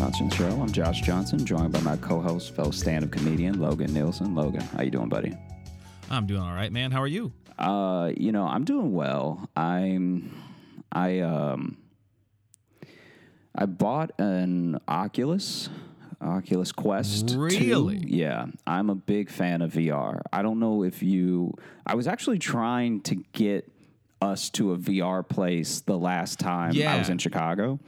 Johnson Show. I'm Josh Johnson, joined by my co-host, fellow stand-up comedian Logan Nielsen. Logan, how you doing, buddy? I'm doing all right, man. How are you? Uh, you know, I'm doing well. I'm, I um, I bought an Oculus, Oculus Quest. 2. Really? Yeah, I'm a big fan of VR. I don't know if you. I was actually trying to get us to a VR place the last time I was in Chicago.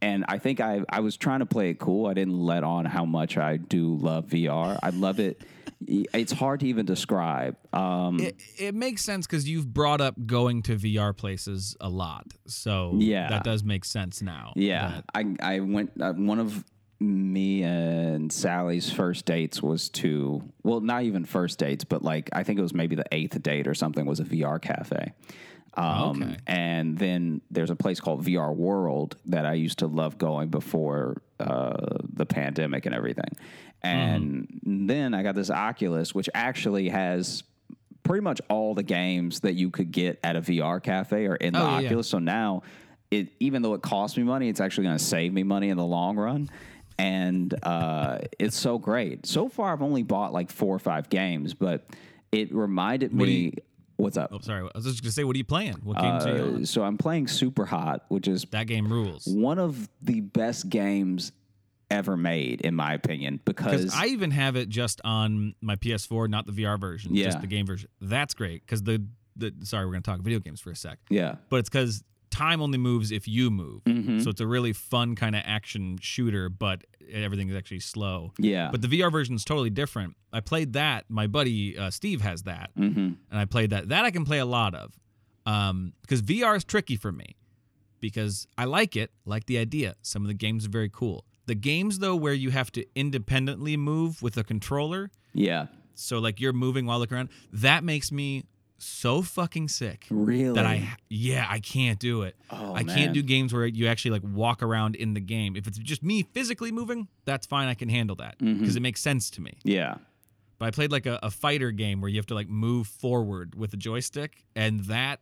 And I think I I was trying to play it cool. I didn't let on how much I do love VR. I love it. It's hard to even describe. Um, It, it makes sense because you've brought up going to VR places a lot, so Yeah. that does make sense now. Yeah, I I went. Uh, one of me and Sally's first dates was to well, not even first dates, but like I think it was maybe the eighth date or something was a VR cafe. Um, Okay. And then there's a place called VR World that I used to love going before uh, the pandemic and everything. And then I got this Oculus, which actually has pretty much all the games that you could get at a VR cafe are in the Oh, yeah. Oculus. So now, it even though it costs me money, it's actually going to save me money in the long run. And uh, it's so great. So far, I've only bought like four or five games, but it reminded me. What's up? oh, sorry. I was just gonna say, what are you playing? What games are you Uh, on? so I'm playing Super Hot, which is That game rules. one of the best games ever made, in my opinion, because Because I even have it just on my PS4, not the VR version, Yeah. just the game version. That's great because the the sorry, we're gonna talk video games for a sec, yeah, but it's because time only moves if you move, Mm-hmm. so it's a really fun kind of action shooter, but everything is actually slow. yeah, But the VR version is totally different. I played that. My buddy uh, Steve has that, mm-hmm. and I played that. That I can play a lot of, um, because VR is tricky for me, because I like it, like the idea. Some of the games are very cool. The games though, where you have to independently move with a controller, yeah. so like you're moving while looking around, that makes me so fucking sick. Really? That I yeah I can't do it. Oh, I man. can't do games where you actually like walk around in the game. If it's just me physically moving, that's fine. I can handle that because Mm-hmm. it makes sense to me. Yeah. But I played like a, a fighter game where you have to like move forward with a joystick, and that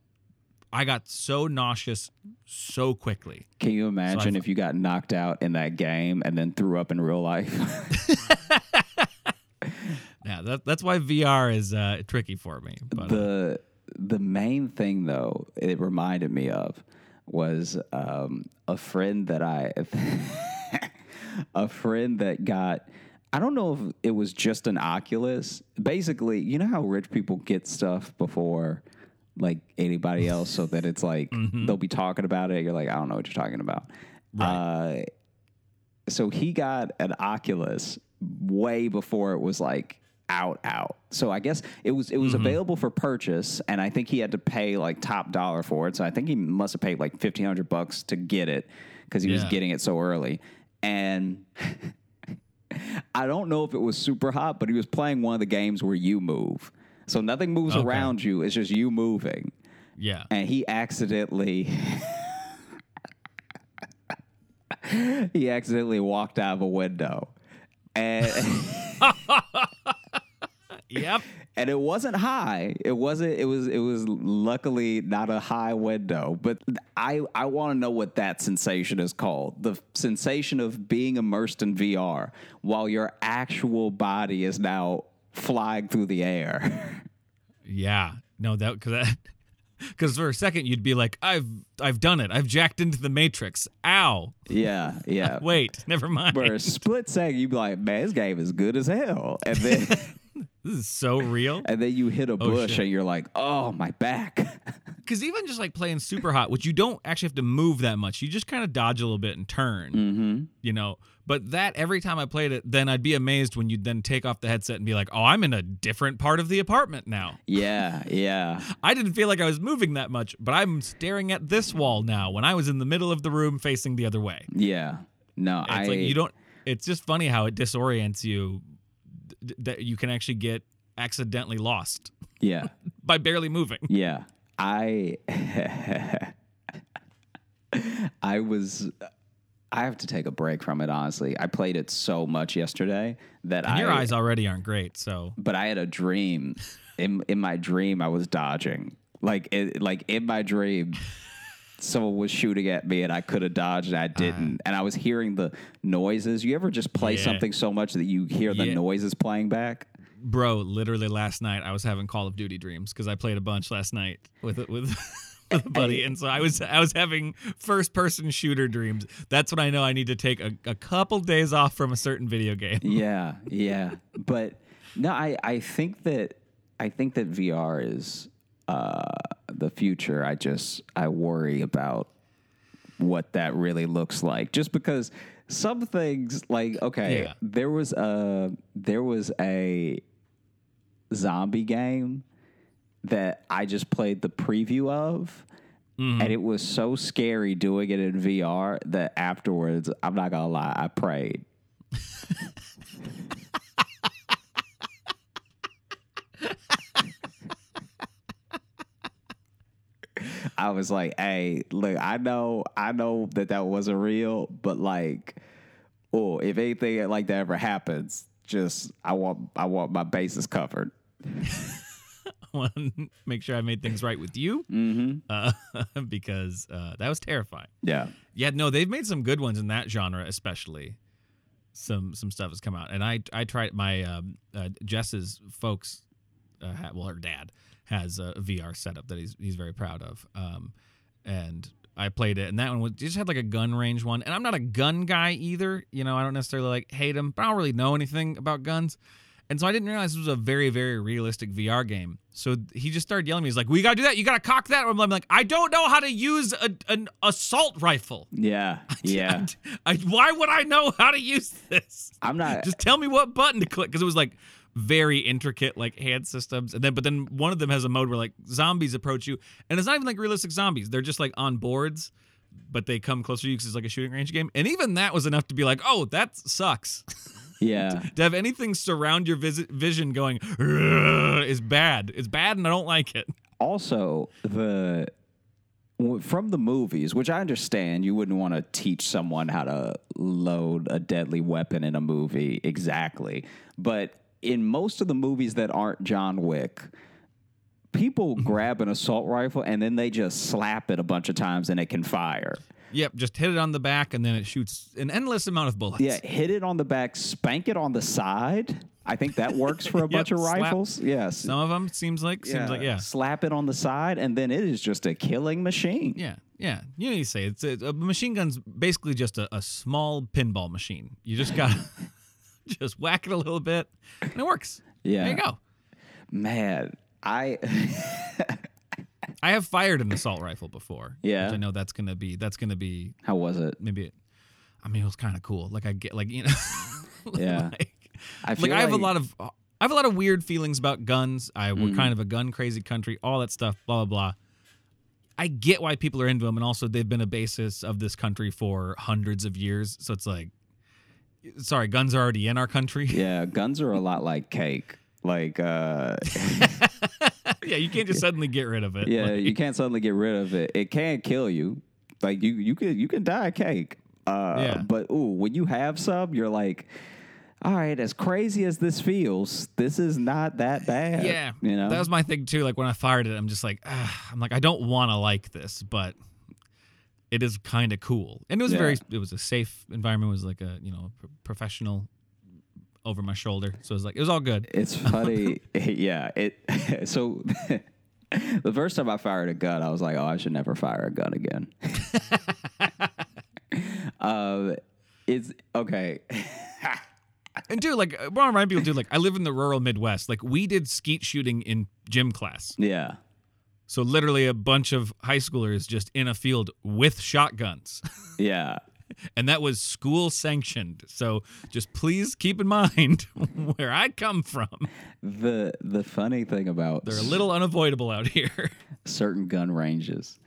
I got so nauseous so quickly. Can you imagine I've- if you got knocked out in that game and then threw up in real life? Yeah, that, that's why VR is uh, tricky for me. But uh, the the main thing though it reminded me of was um, a friend that I a friend that got I don't know if it was just an Oculus. Basically, you know how rich people get stuff before like anybody else so that it's like they'll be talking about it you're like I don't know what you're talking about. Uh, so he got an Oculus way before it was like out out. So I guess it was it was mm-hmm. available for purchase, and I think he had to pay like top dollar for it. So I think he must have paid like fifteen hundred bucks to get it because he was getting it so early. And I don't know if it was super hot, but he was playing one of the games where you move. So nothing moves Okay. around you; it's just you moving. yeah, And he accidentally. he accidentally walked out of a window. And yep. and it wasn't high. It wasn't it was it was luckily not a high window, but I I want to know what that sensation is called. The sensation of being immersed in VR while your actual body is now flying through the air. Yeah, no, that because because for a second you'd be like, I've I've done it. I've jacked into the Matrix. Ow. yeah, yeah. Wait, never mind. For a split second, you'd be like, "Man, this game is good as hell," and then This is so real. and then you hit a bush, shit. and you're like, "Oh, my back." Because even just like playing super hot, which you don't actually have to move that much, you just kind of dodge a little bit and turn. mm-hmm. You know, but that every time I played it, then I'd be amazed when you'd then take off the headset and be like, "Oh, I'm in a different part of the apartment now." Yeah, yeah. I didn't feel like I was moving that much, but I'm staring at this wall now when I was in the middle of the room facing the other way. Yeah. No, It's I like you don't. It's just funny how it disorients you that you can actually get accidentally lost Yeah. by barely moving. Yeah. I I was I have to take a break from it honestly. I played it so much yesterday that And I your eyes already aren't great, so but I had a dream. In in my dream I was dodging. Like it, like in my dream someone was shooting at me and I could have dodged and I uh-huh. didn't. and I was hearing the noises. You ever just play Yeah. something so much that you hear the Yeah. noises playing back? Bro, literally last night I was having Call of Duty dreams because I played a bunch last night with with, with a buddy, and so I was I was having first person shooter dreams. That's when I know I need to take a, a couple days off from a certain video game. yeah, yeah. But no, I, I think that I think that VR is uh, the future. I just I worry about what that really looks like. Just because some things like okay, Yeah. there was a there was a zombie game that I just played the preview of. Mm-hmm. And it was so scary doing it in VR that afterwards, I'm not gonna lie, I prayed. I was like, "Hey, look, I know, I know that that wasn't real, but like, oh, if anything like that ever happens, just I want, I want my bases covered." I want to make sure I made things right with you Mm-hmm. uh, because uh, that was terrifying. Yeah, Yeah, no, they've made some good ones in that genre, especially. Some some stuff has come out, and I I tried my um, uh, Jess's folks, uh, well, her dad has a VR setup that he's he's very proud of, um, and I played it, and that one was just had like a gun range one, and I'm not a gun guy either, you know, I don't necessarily like hate them, but I don't really know anything about guns. And so I didn't realize this was a very, very realistic VR game. So he just started yelling at me. He's like, "We gotta do that. You gotta cock that." I'm like, "I don't know how to use a, an assault rifle." yeah, yeah. I, why would I know how to use this? I'm not. Just tell me what button to click because it was like very intricate like hand systems. And then but then one of them has a mode where like zombies approach you. And it's not even like realistic zombies. They're just like on boards but they come closer to you because it's like a shooting range game. And even that was enough to be like oh that sucks. Yeah, to have anything surround your visit, vision going is bad. It's bad and i don't like it. Also the from the movies, which I understand, you wouldn't want to teach someone how to load a deadly weapon in a movie exactly, but in most of the movies that aren't John Wick. People mm-hmm. grab an assault rifle and then they just slap it a bunch of times and it can fire. yep just hit it on the back and then it shoots an endless amount of bullets Yeah, hit it on the back, spank it on the side. I think that works for a bunch of slap. rifles. Yes. some of them seems like seems like yeah Slap it on the side, and then it is just a killing machine. Yeah, yeah. You know, what you say it's a, a machine gun's basically just a, a small pinball machine. You just got just whack it a little bit, and it works. Yeah. there you go. Man, I I have fired an assault rifle before. Yeah. I know that's gonna be that's gonna be how was it? maybe. I mean, it was kind of cool. Like I get like you know. Yeah. like, I like feel I have a lot of I have a lot of weird feelings about guns. I we're Mm-hmm. kind of a gun crazy country, all that stuff, blah blah blah. I get why people are into them, and also they've been a basis of this country for hundreds of years. So it's like, sorry, guns are already in our country. Yeah, guns are a lot like cake. Like, uh, yeah, you can't just suddenly get rid of it. yeah, Like, you can't suddenly get rid of it. It can kill you. Like you, you could, you can die of cake. Uh, Yeah. But ooh, when you have some, you're like, all right, as crazy as this feels, this is not that bad. yeah, you know. that was my thing too. Like when I fired it, I'm just like, ah, I'm like, I don't want to like this, but it is kind of cool, and it was Yeah. very, it was a safe environment. It was like a you know pro- professional over my shoulder, so it was like it was all good. It's funny. yeah. It so the first time I fired a gun, I was like, oh, I should never fire a gun again. um, it's okay. And dude, like, I want to remind people, dude, like, I live in the rural Midwest. Like, we did skeet shooting in gym class. yeah. So literally, a bunch of high schoolers just in a field with shotguns, Yeah. and that was school sanctioned. So just please keep in mind where I come from. The the funny thing about They're a little unavoidable out here. certain gun ranges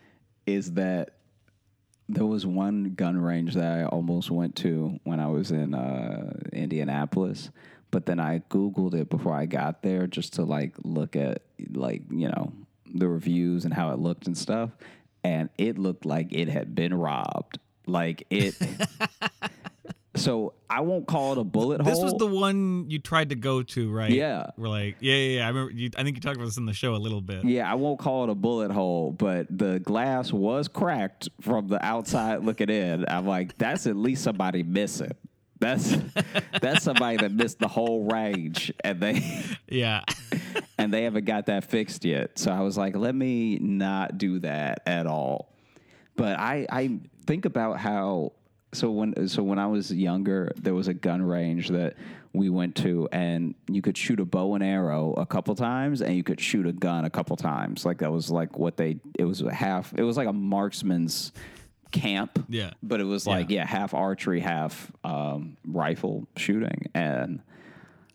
is that there was one gun range that I almost went to when I was in uh, Indianapolis, but then I googled it before I got there just to like look at like you know the reviews and how it looked and stuff, and it looked like it had been robbed. Like it. so I won't call it a bullet hole. This was the one you tried to go to, right? Yeah. We're like, yeah, yeah, yeah. I remember. You, I think you talked about this in the show a little bit. Yeah, I won't call it a bullet hole, but the glass was cracked from the outside looking in. I'm like, that's at least somebody missing. That's that's somebody that missed the whole range, and they Yeah. and they haven't got that fixed yet. So I was like, let me not do that at all. But I I think about how so when so when I was younger, there was a gun range that we went to, and you could shoot a bow and arrow a couple times, and you could shoot a gun a couple times. Like that was like what they. It was half. It was like a marksman's camp. Yeah. But it was like yeah, half archery, half um, rifle shooting, and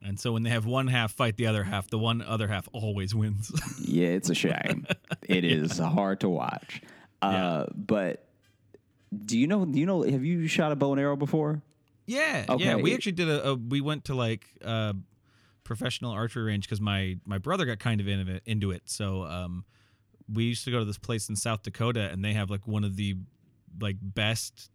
And so when they have one half fight the other half, the one other half always wins. Yeah, it's a shame. It is hard to watch. Uh, But do you know? Do you know? Have you shot a bow and arrow before? yeah. Okay. Yeah. We actually did a, a. We went to like a professional archery range because my my brother got kind of into it. Into it. So um, we used to go to this place in South Dakota, and they have like one of the like best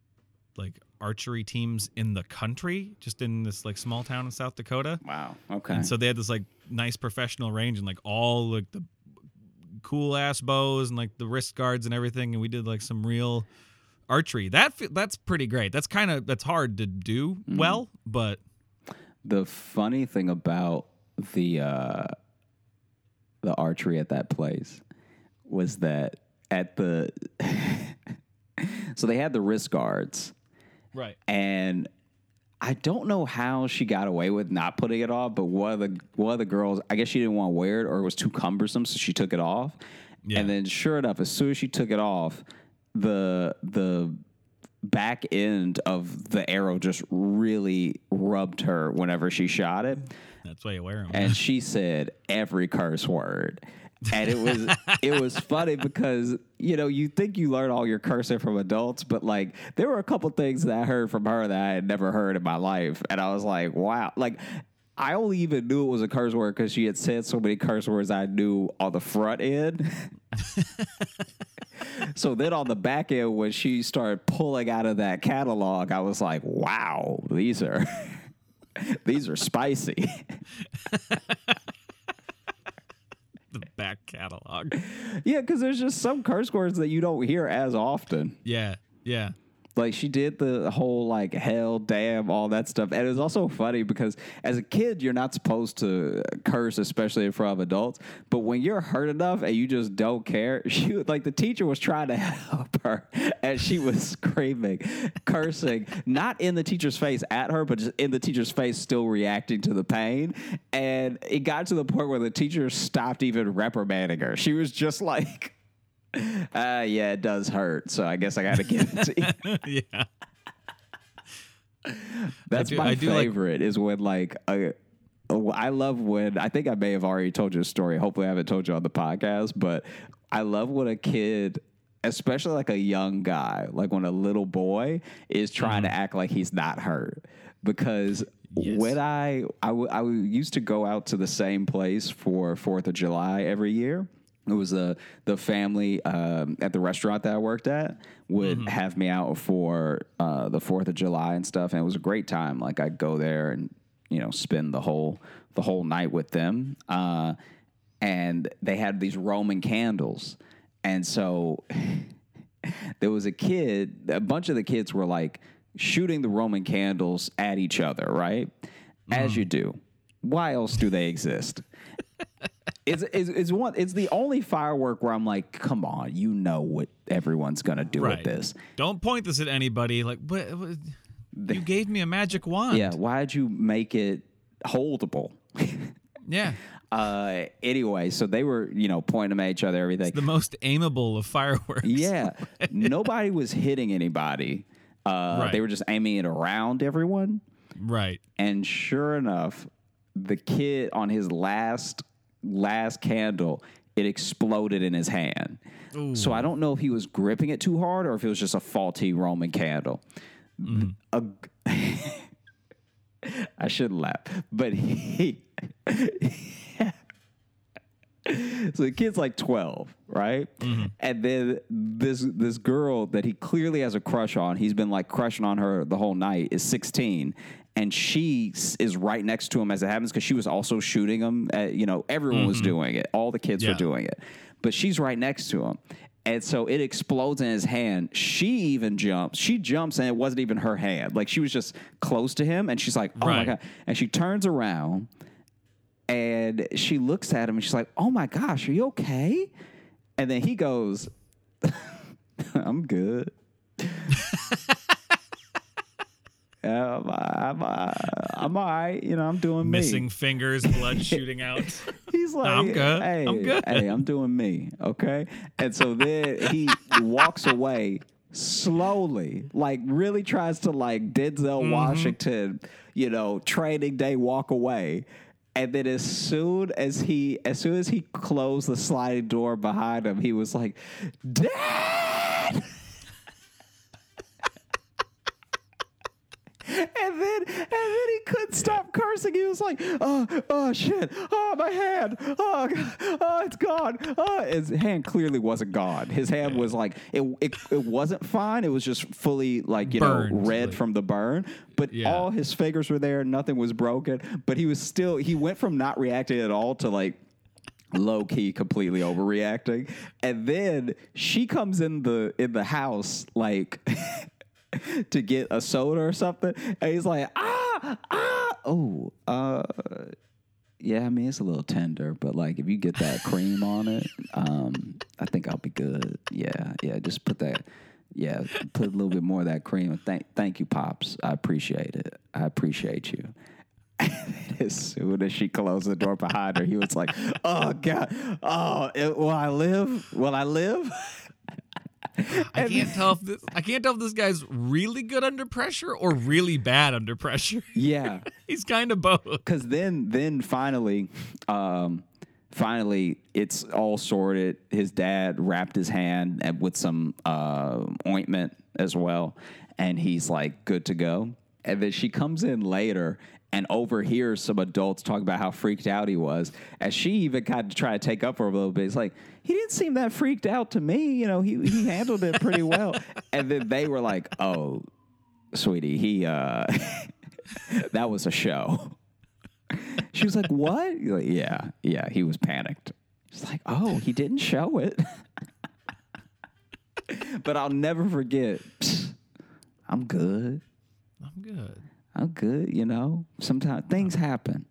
like archery teams in the country, just in this like small town in South Dakota. Wow. Okay. And so they had this like nice professional range and like all like the cool ass bows and like the wrist guards and everything. And we did like some real archery. That that's pretty great. That's kind of that's hard to do well, but the funny thing about the uh, the archery at that place was that at the so they had the wrist guards right. and I don't know how she got away with not putting it off, but one of the one of the girls, I guess she didn't want to wear it or it was too cumbersome, so she took it off. Yeah. And then sure enough, as soon as she took it off, the the back end of the arrow just really rubbed her whenever she shot it. That's why you wear them. And she said every curse word. And it was it was funny because you know you think you learn all your cursing from adults, but like there were a couple things that I heard from her that I had never heard in my life, and I was like, wow, like I only even knew it was a curse word because she had said so many curse words I knew on the front end. so then on the back end, when she started pulling out of that catalog, I was like, wow, these are these are spicy. Back catalog. Yeah, because there's just some curse words that you don't hear as often. Yeah. Yeah. Like she did the whole like hell, damn, all that stuff, and it was also funny because as a kid you're not supposed to curse, especially in front of adults. But when you're hurt enough and you just don't care, she like the teacher was trying to help her, and she was screaming, cursing, not in the teacher's face at her, but just in the teacher's face, still reacting to the pain. And it got to the point where the teacher stopped even reprimanding her. She was just like. Uh, yeah, it does hurt. So I guess I got to give it to you. yeah. That's do- my do like- favorite is when like a, I love when I think I may have already told you a story. Hopefully, I haven't told you on the podcast, but I love when a kid, especially like a young guy, like when a little boy is trying to act like he's not hurt. Because Yes. when I I, w- I used to go out to the same place for Fourth of July every year. It was the the family um, at the restaurant that I worked at would have me out for uh, the Fourth of July and stuff, and it was a great time. Like I'd go there and you know spend the whole the whole night with them. Uh, and they had these Roman candles, and so there was a kid. A bunch of the kids were like shooting the Roman candles at each other, right? As you do. Why else do they exist? It's, it's, it's one it's the only firework where I'm like, come on, you know what everyone's gonna do Right. with this. Don't point this at anybody. Like, what? what you gave me a magic wand. Yeah, why'd you make it holdable? Yeah. uh anyway, so they were, you know, pointing them at each other, everything. The most aimable of fireworks. Yeah. Nobody was hitting anybody. Uh Right. they were just aiming it around everyone. Right. And sure enough, the kid on his last last candle, it exploded in his hand. So I don't know if he was gripping it too hard or if it was just a faulty Roman candle. Mm-hmm. A- I shouldn't laugh, but he. so the kid's like 12, right? Mm-hmm. And then this this girl that he clearly has a crush on, he's been like crushing on her the whole night, is 16. And she is right next to him as it happens because she was also shooting him. At, you know, everyone was mm-hmm. doing it. All the kids were doing it. But she's right next to him. And so it explodes in his hand. She even jumps. She jumps and it wasn't even her hand. Like she was just close to him and she's like, oh my God. And she turns around and she looks at him and she's like, "Oh my gosh, are you okay?" And then he goes, "I'm good." Yeah, I'm, I'm, uh, I'm all right. You know, I'm doing Missing me. fingers, blood shooting out. He's like, I'm good. Hey, I'm good." Hey, I'm doing me. Okay. And so then he walks away slowly, like really tries to like Denzel Mm-hmm. Washington, you know, training day walk away. And then as soon as he as soon as he closed the sliding door behind him, he was like, Dad! And then, and then he couldn't stop cursing. He was like, "Oh, oh shit! Oh, my hand! Oh, God. oh, it's gone! Oh, his hand clearly wasn't gone. His hand was like, it, it, it wasn't fine. It was just fully like you Burned, know red like- from the burn. But Yeah. all his fingers were there. Nothing was broken. But he was still. He went from not reacting at all to like low key completely overreacting and then she comes in the in the house like to get a soda or something. And he's like ah ah. Oh uh yeah i mean it's a little tender but like if you get that cream on it um i think i'll be good. Yeah yeah just put that yeah put a little bit more of that cream. Thank thank you pops. I appreciate it. I appreciate you. As soon as she closed the door behind her, he was like, "Oh God, oh, it, will I live? Will I live?" I can't tell if this I can't tell if this guy's really good under pressure or really bad under pressure. Yeah, He's kind of both. because then, then finally, um, finally, it's all sorted. His dad wrapped his hand with some uh, ointment as well, and he's like good to go. And then she comes in later and overhears some adults talk about how freaked out he was. As she even kind of tried to take up for him a little bit, it's like he didn't seem that freaked out to me. You know, he he handled it pretty well. and then they were like, "Oh, sweetie, he uh, that was a show." She was like, "What?" You're like, yeah, yeah. He was panicked. She's like, "Oh, he didn't show it." but I'll never forget. I'm good. I'm good. I'm good. You know, sometimes things happen.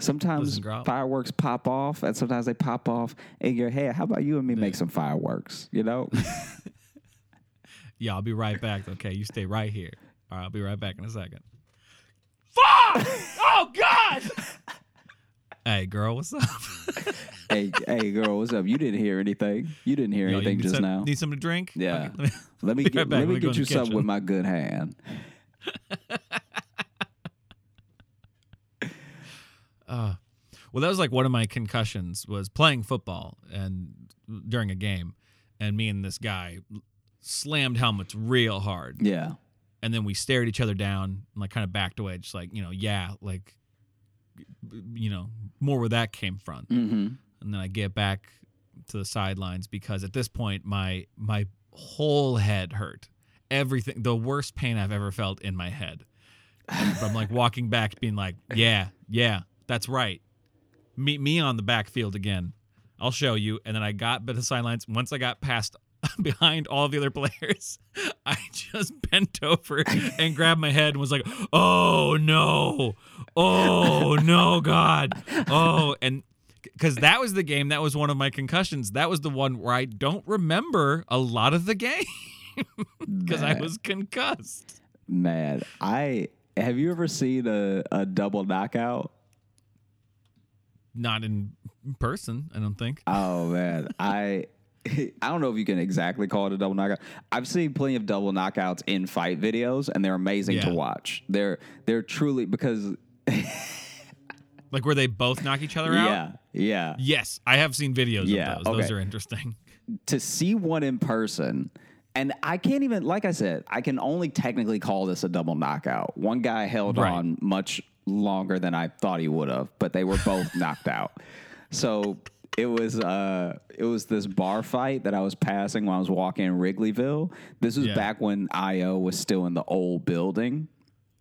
Sometimes fireworks pop off, and sometimes they pop off in your head. How about you and me make some fireworks? You know, Yeah, I'll be right back. Okay, you stay right here. All right, I'll be right back in a second. Fuck! Oh God! hey, girl, what's up? hey, hey, girl, what's up? You didn't hear anything. You didn't hear Yo, anything just some- now. Need something to drink? Yeah. Okay, let me- Let me get let me Let me get you something with my good hand. Uh, well, that was like one of my concussions was playing football and during a game, and me and this guy slammed helmets real hard, Yeah. and then we stared each other down and like kind of backed away, just like you know, yeah, like you know, more where that came from. Mm-hmm. and then I get back to the sidelines because at this point my my whole head hurt. Everything, the worst pain I've ever felt in my head. And from like walking back, being like, "Yeah, yeah, that's right. Meet me on the backfield again. I'll show you." And then I got by the sidelines. Once I got past behind all the other players, I just bent over and grabbed my head and was like, "Oh no, oh no, God, oh!" And because that was the game that was one of my concussions. That was the one where I don't remember a lot of the game because I was concussed. Man, I have you ever seen a, a double knockout? Not in person, I don't think. Oh man, I I don't know if you can exactly call it a double knockout. I've seen plenty of double knockouts in fight videos, and they're amazing to watch. They're they're truly because Like where they both knock each other out. yeah yeah Yes, I have seen videos Yeah, of those. Those are interesting. to see one in person. And I can't even, like I said, I can only technically call this a double knockout. One guy held Right. on much longer than I thought he would have, but they were both knocked out. So it was uh it was this bar fight that I was passing when I was walking in Wrigleyville. This was Yeah. back when IO was still in the old building.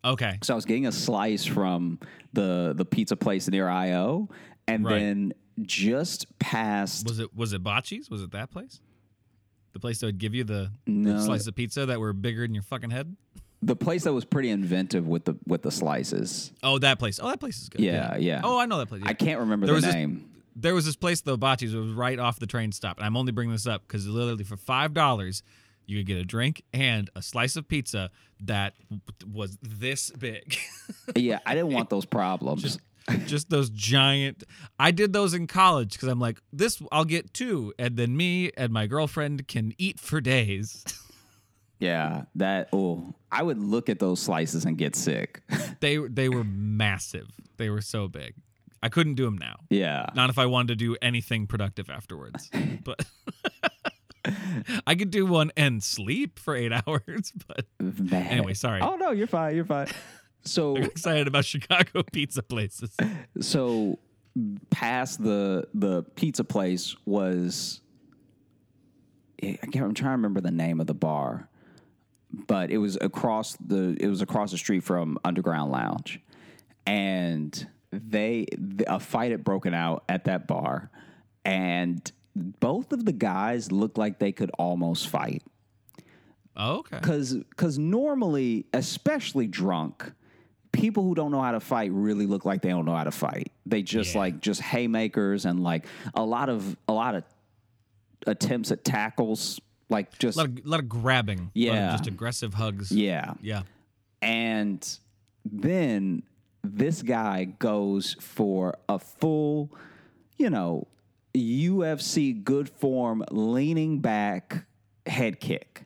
Okay. So I was getting a slice from the the pizza place near IO, and Right. then just past Was it was it Bacci's? Was it that place? The place that would give you the, the No. slice of pizza that were bigger than your fucking head? The place that was pretty inventive with the with the slices. Oh, that place. Oh, that place is good. Yeah, yeah. Oh, I know that place. I can't remember There the was this- name. There was this place, the Bacci's, it was right off the train stop. And I'm only bringing this up because literally for $5, you could get a drink and a slice of pizza that was this big. yeah, I didn't want those problems. Just, Just those giant. I did those in college because I'm like, this, I'll get two. And then me and my girlfriend can eat for days. yeah, that. Oh, I would look at those slices and get sick. they they were massive. They were so big. I couldn't do them now. yeah, Not if I wanted to do anything productive afterwards. But I could do one and sleep for eight hours. But Man. Anyway, sorry. Oh no, you're fine. You're fine. So I'm excited about Chicago pizza places. so past the the pizza place was I can't, I'm trying to remember the name of the bar, but it was across the it was across the street from Underground Lounge, and they a fight had broken out at that bar, and both of the guys looked like they could almost fight Oh, okay. because because normally, especially drunk, people who don't know how to fight really look like they don't know how to fight. They just Yeah. like just haymakers and like a lot of a lot of attempts at tackles, like just A lot of, lot of grabbing. a lot of Yeah. just aggressive hugs. yeah. Yeah. And then this guy goes for a full, you know, UFC good form leaning back head kick.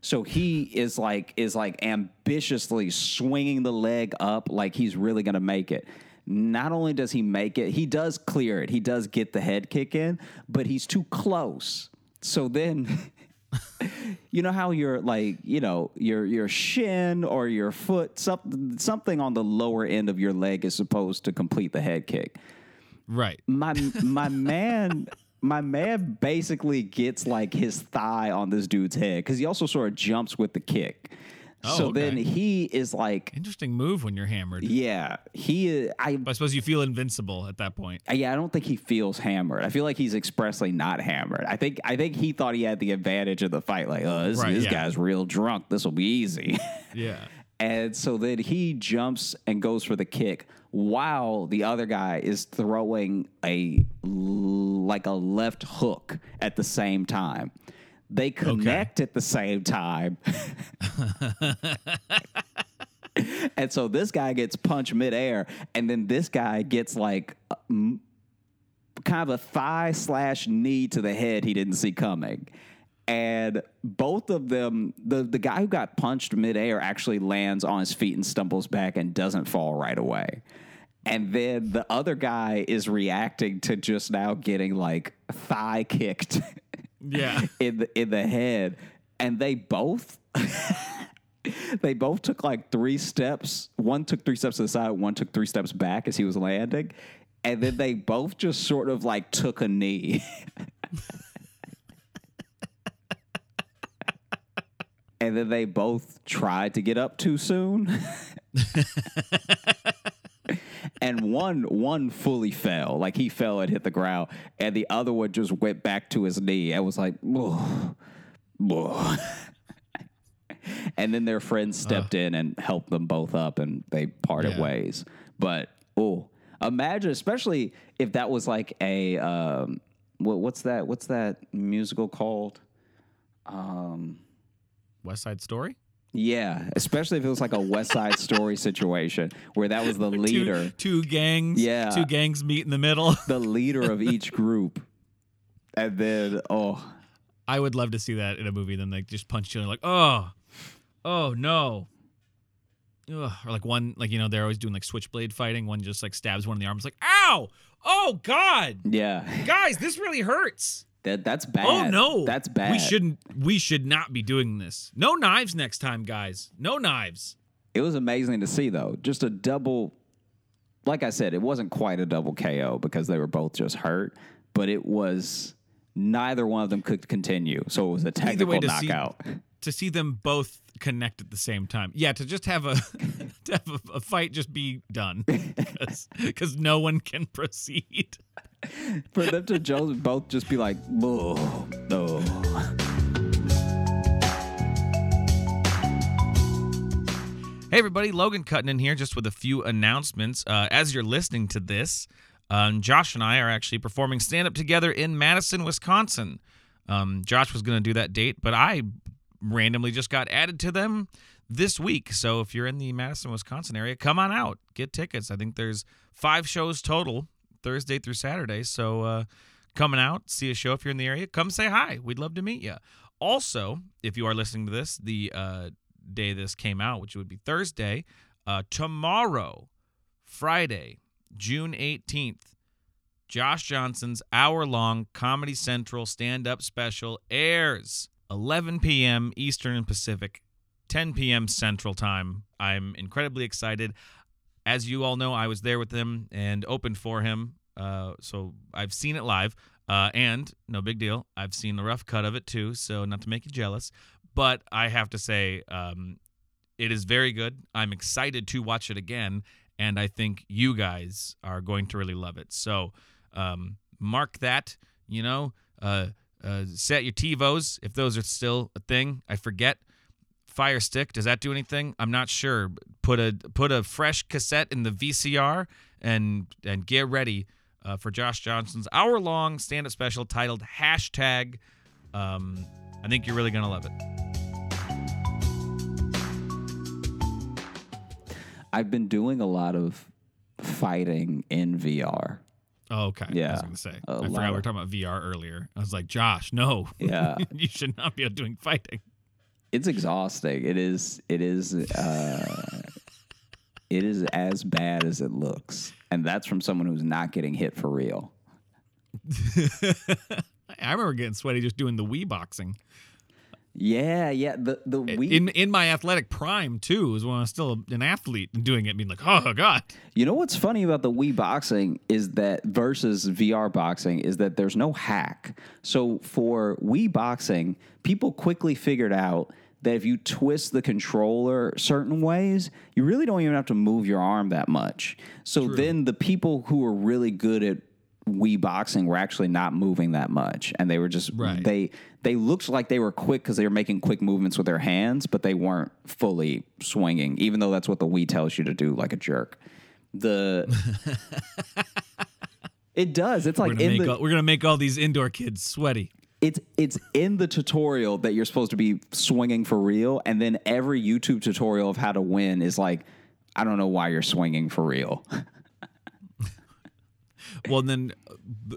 So he is like is like ambitiously swinging the leg up like he's really going to make it. Not only does he make it, he does clear it. He does get the head kick in, but he's too close. So then you know how your like you know your your shin or your foot something something on the lower end of your leg is supposed to complete the head kick Right. my my man my man basically gets like his thigh on this dude's head because he also sort of jumps with the kick Oh, so okay. then he is like Interesting move when you're hammered. yeah he i I suppose you feel invincible at that point. yeah, I don't think he feels hammered. I feel like he's expressly not hammered. I think I think he thought he had the advantage of the fight. Like, oh, this, Right, this yeah. guy's real drunk. This will be easy. Yeah. and so then he jumps and goes for the kick while the other guy is throwing a like a left hook at the same time. They connect at the same time. and so this guy gets punched midair, and then this guy gets like kind of a thigh slash knee to the head he didn't see coming. And both of them, the, the guy who got punched midair actually lands on his feet and stumbles back and doesn't fall right away. And then the other guy is reacting to just now getting like thigh kicked Yeah. in the in the head, and they both they both took like three steps. One took three steps to the side, one took three steps back as he was landing, and then they both just sort of like took a knee. and then they both tried to get up too soon. And one one fully fell, like he fell and hit the ground, and the other one just went back to his knee and was like, "Ugh, ugh." and then their friends stepped in and helped them both up, and they parted Yeah. ways. But oh, imagine, especially if that was like a um, what, what's that? What's that musical called? Um, West Side Story? Yeah, especially if it was like a West Side Story situation where that was the leader. Two, two gangs. Yeah. Two gangs meet in the middle. the leader of each group. And then, oh, I would love to see that in a movie. Then they just punch you and like, oh, oh no. Ugh. Or like one, like you know, they're always doing like switchblade fighting. One just like stabs one in the arm. It's like, ow, oh god, yeah, guys, this really hurts. That that's oh, bad. Oh no, that's bad. We shouldn't. We should not be doing this. No knives next time, guys. No knives. It was amazing to see though. Just a double. Like I said, it wasn't quite a double KO because they were both just hurt. but it was neither one of them could continue. So it was a technical to see knockout. to see them both connect at the same time. Yeah, to just have a to have a, a fight just be done because no one can proceed. For them to jo- both just be like, "Whoa, no. Hey, everybody, Logan cutting in here just with a few announcements. Uh, as you're listening to this, um, Josh and I are actually performing stand up together in Madison, Wisconsin. Um, Josh was going to do that date, but I randomly just got added to them this week. So if you're in the Madison, Wisconsin area, come on out, get tickets. I think there's five shows total, Thursday through Saturday. So uh, coming out, see a show if you're in the area, come say hi. We'd love to meet you. Also, if you are listening to this, the uh, day this came out, which would be Thursday, uh, tomorrow, Friday, June 18th, Josh Johnson's hour long Comedy Central stand up special airs 11 p.m. Eastern and Pacific, 10 p.m. Central Time. I'm incredibly excited. As you all know, I was there with him and opened for him. Uh, so I've seen it live. Uh, and no big deal. I've seen the rough cut of it too. So not to make you jealous, but I have to say, um, it is very good. I'm excited to watch it again, and I think you guys are going to really love it. So, um, mark that. You know, uh, uh, set your TiVos if those are still a thing. I forget. Fire Stick does that do anything? I'm not sure. Put a put a fresh cassette in the VCR and and get ready uh, for Josh Johnson's hour long stand up special titled hashtag. Um, I think you're really gonna love it. I've been doing a lot of fighting in VR. Oh, okay. Yeah. I was gonna say. a I forgot we were talking about VR earlier. I was like, Josh, no. Yeah. you should not be doing fighting. It's exhausting. It is. It is. Uh, it is as bad as it looks, and that's from someone who's not getting hit for real. I remember getting sweaty just doing the Wii boxing. Yeah, yeah. The the we In in my athletic prime too, is when I was still an athlete and doing it, being like, oh god. You know what's funny about the Wii boxing is that versus VR boxing is that there's no hack. So for Wii boxing, people quickly figured out that if you twist the controller certain ways, you really don't even have to move your arm that much. So then the people who were really good at Wii boxing were actually not moving that much and they were just Right. they they looked like they were quick because they were making quick movements with their hands, but they weren't fully swinging, even though that's what the Wii tells you to do, like a jerk. The it does. It's We're like gonna, in make the all, we're gonna make all these indoor kids sweaty. It's it's in the tutorial that you're supposed to be swinging for real, and then every YouTube tutorial of how to win is like, I don't know why you're swinging for real. Well, then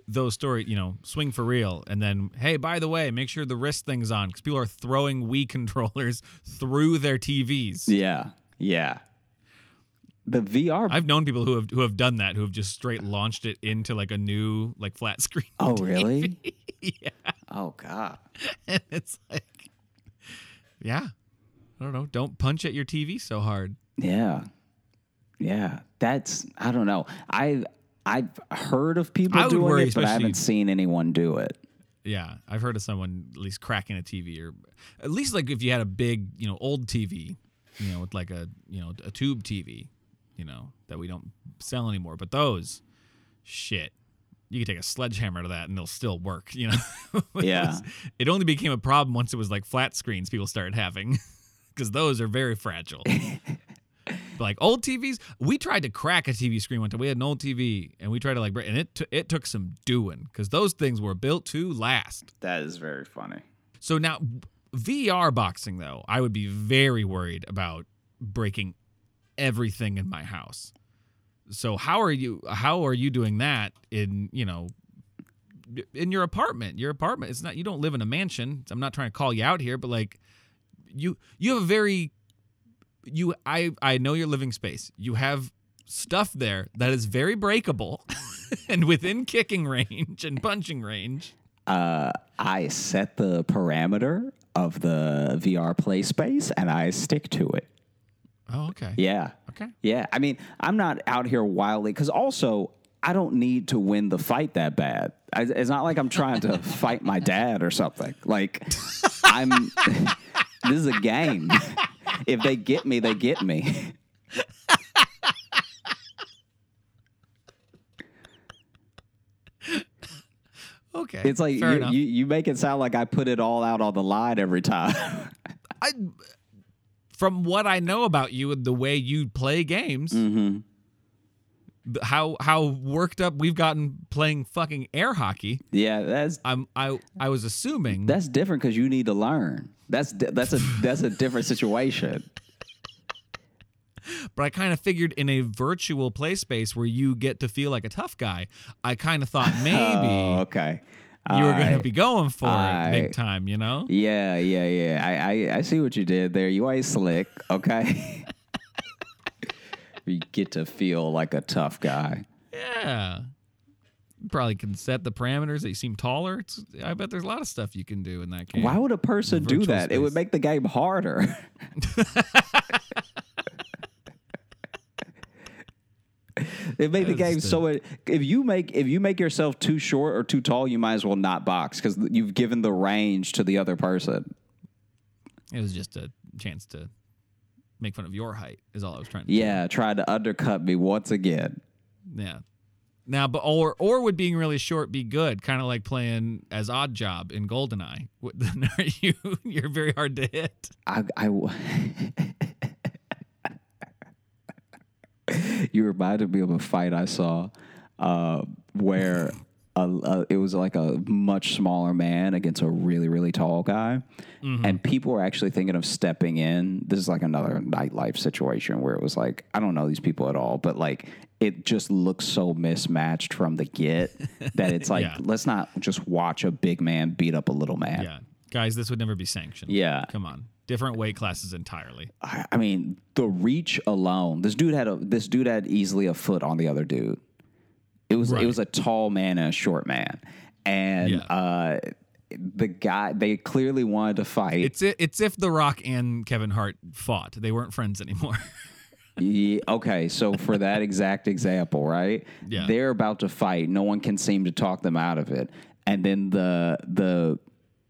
those story, you know, swing for real, and then hey, by the way, make sure the wrist thing's on because people are throwing Wii controllers through their TVs. yeah, yeah. The VR. I've known people who have who have done that, who have just straight launched it into like a new like flat screen. oh really? yeah, Oh god. and it's like, yeah, I don't know. Don't punch at your TV so hard. Yeah. Yeah. That's I don't know. I I've heard of people doing worry, it, but I haven't seen anyone do it. Yeah, I've heard of someone at least cracking a TV, or at least like if you had a big, you know, old TV, you know, with like a you know a tube TV, you know, that we don't sell anymore. But those, shit, you could take a sledgehammer to that and it'll still work. You know, It Yeah. was- it only became a problem once it was like flat screens people started having, because those are very fragile. Like old TVs, we tried to crack a TV screen one time. We had an old TV, and we tried to like, break, and it t- it took some doing because those things were built to last. That is very funny. So now, VR boxing though, I would be very worried about breaking everything in my house. So how are you? How are you doing that in you know? In your apartment, your apartment. It's not. You don't live in a mansion. I'm not trying to call you out here, but like, you you have a very you I I know your living space. You have stuff there that is very breakable and within kicking range and punching range. Uh, I set the parameter of the VR play space and I stick to it. Oh, okay. Yeah. Okay. Yeah. I mean, I'm not out here wildly because also I don't need to win the fight that bad. I, it's not like I'm trying to fight my dad or something. Like I'm. this is a game. If they get me, they get me. Okay. It's like you, you, you make it sound like I put it all out on the line every time. I, from what I know about you and the way you play games, mm-hmm. how how worked up we've gotten playing fucking air hockey. Yeah, that's I'm I I was assuming that's different because you need to learn. That's that's a that's a different situation. but I kind of figured in a virtual play space where you get to feel like a tough guy, I kind of thought maybe Oh, okay. You were going to be going for it big time, you know? Yeah, yeah, yeah. I, I I see what you did there. You ain't slick, okay? you get to feel like a tough guy. Yeah. You Probably can set the parameters that you seem taller. It's, I bet there's a lot of stuff you can do in that game. Why would a person do that? It would make the game harder. it make the game so. If you make if you make yourself too short or too tall, you might as well not box because you've given the range to the other person. It was just a chance to make fun of your height. Is all I was trying to. Yeah, tried to undercut me once again. Yeah. Now, but or or would being really short be good? Kind of like playing as Odd Job in Goldeneye. You? You're very hard to hit. I, I you reminded me of a fight I saw uh, where a, a, it was like a much smaller man against a really really tall guy, and people were actually thinking of stepping in. This is like another nightlife situation where it was like I don't know these people at all, but like it just looks so mismatched from the get that it's like Yeah. let's not just watch a big man beat up a little man. Yeah, guys, this would never be sanctioned. Yeah. Come on, different weight classes entirely. I I mean, the reach alone. This dude had a this dude had easily a foot on the other dude. It was Right. it was a tall man and a short man, and Yeah. uh, the guy they clearly wanted to fight. It's it's if The Rock and Kevin Hart fought, they weren't friends anymore. Ye- okay, so for that exact example, right? Yeah. They're about to fight. No one can seem to talk them out of it. And then the the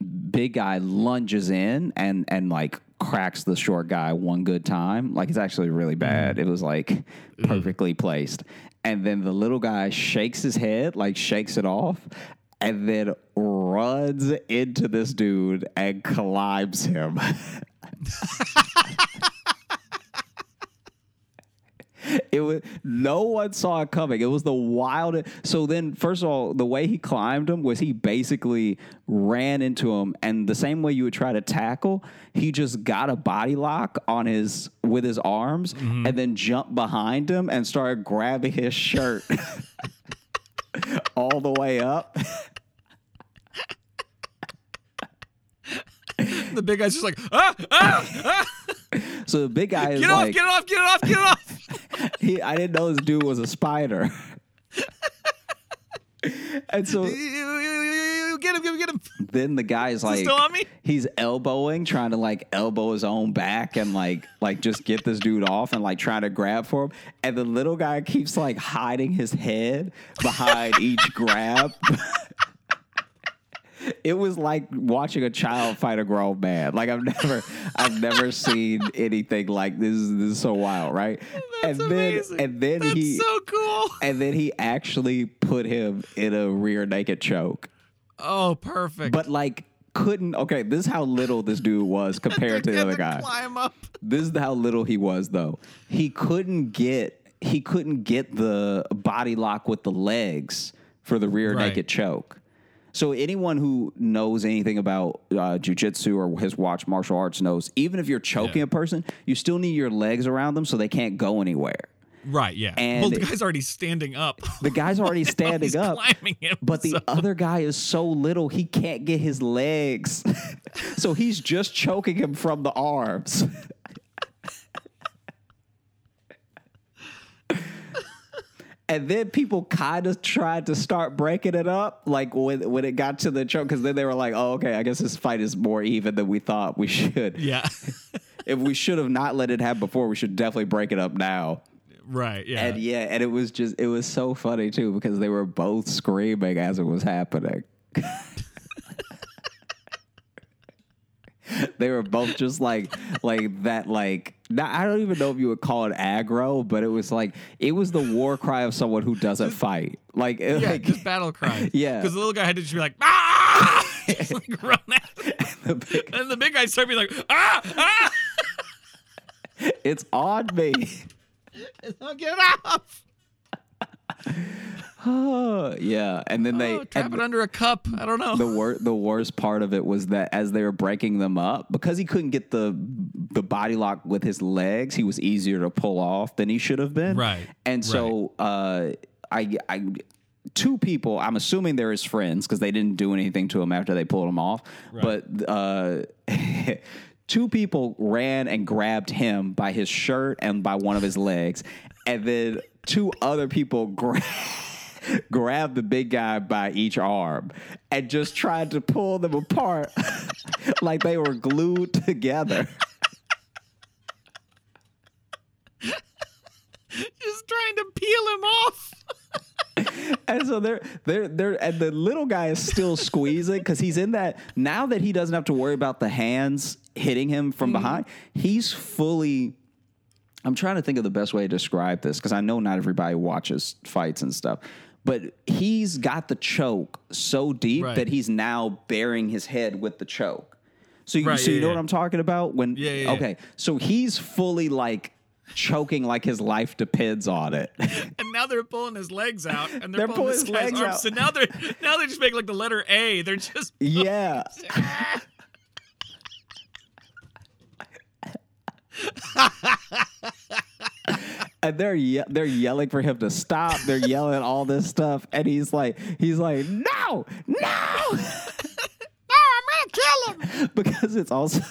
big guy lunges in and and like cracks the short guy one good time. Like it's actually really bad. Mm-hmm. It was like mm-hmm. perfectly placed. And then the little guy shakes his head, like shakes it off, and then runs into this dude and climbs him. It was no one saw it coming. It was the wildest. So then, first of all, the way he climbed him was he basically ran into him, and the same way you would try to tackle, he just got a body lock on his with his arms, mm-hmm. and then jumped behind him and started grabbing his shirt all the way up. The big guy's just like, ah, ah, ah, So the big guy is get off, like, get it off, get it off, get it off. he, I didn't know this dude was a spider. and so Get him, get him, get him. then the guy's like still on me? he's elbowing trying to like elbow his own back and like like just get this dude off and like trying to grab for him and the little guy keeps like hiding his head behind each grab it was like watching a child fight a grown man like i've never i've never seen anything like this this is so wild right That's and then amazing. and then That's he so cool. and then he actually put him in a rear naked choke Oh, perfect. but like couldn't okay this is how little this dude was compared to the other guy Climb up. this is how little he was though he couldn't get he couldn't get the body lock with the legs for the rear Right. naked choke so anyone who knows anything about uh, jujitsu or has watched martial arts knows even if you're choking Yeah. a person you still need your legs around them so they can't go anywhere Right, yeah. And- well, the guy's already standing up. the guy's already standing up climbing him. But the so- other guy is so little, he can't get his legs. so he's just choking him from the arms. And then people kind of tried to start breaking it up, like when, when it got to the choke, because then they were like, oh, okay, I guess this fight is more even than we thought we should. yeah. if we should have not let it happen before, we should definitely break it up now. Right. Yeah. And yeah, and it was just it was so funny too because they were both screaming as it was happening. they were both just like like that like now, I don't even know if you would call it aggro, but it was like it was the war cry of someone who doesn't fight. Like, it- yeah, like just battle cry. Yeah. Because the little guy had to just be like, ah! just like run at the big- And the big guy started being like, ah! Ah! it's on me. Get off! yeah, and then they Oh, trap it under a cup. I don't know. the wor- the worst part of it was that as they were breaking them up, because he couldn't get the the body lock with his legs, he was easier to pull off than he should have been. Right, And so uh, I I two people, I'm assuming they're his friends because they didn't do anything to him after they pulled him off. But uh, two people ran and grabbed him by his shirt and by one of his legs, and then two other people grabbed. grabbed the big guy by each arm and just tried to pull them apart like they were glued together. just trying to peel him off. And so they're they're they're and the little guy is still squeezing because he's in that now that he doesn't have to worry about the hands hitting him from mm-hmm. behind, he's fully I'm trying to think of the best way to describe this because I know not everybody watches fights and stuff. But he's got the choke so deep Right. that he's now bearing his head with the choke. So you, Right, so you know yeah. what I'm talking about? When Yeah, yeah, yeah. okay, so he's fully like choking like his life depends on it. And now they're pulling his legs out, and They're they're, pulling, pulling guy's his legs arms. out. So now they're now they just make like the letter A. They're just yeah. and they're ye- they're yelling for him to stop. They're yelling all this stuff, and he's like, he's like, no, no, no, I'm gonna kill him. because it's also.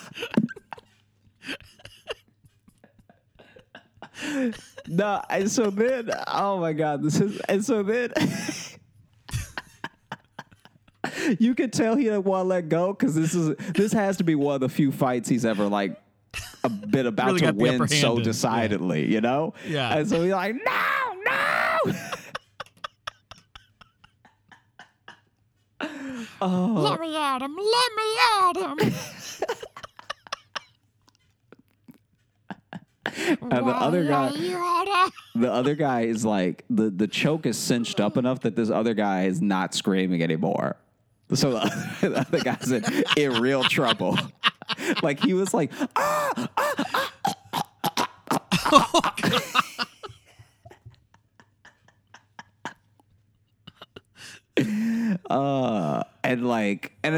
no, and so then, oh my god, this is, and so then. You could tell he didn't want to let go because this is this has to be one of the few fights he's ever like a bit about Really to got the upper win so in, yeah. decidedly, you know? Yeah. And so he's like, no, no. oh. Let me at him. Let me at him. And the other guy, the other guy is like the the choke is cinched up enough that this other guy is not screaming anymore. So the the other guy's in, in real trouble. like he was like, ah, ah, ah, oh, uh, and like, and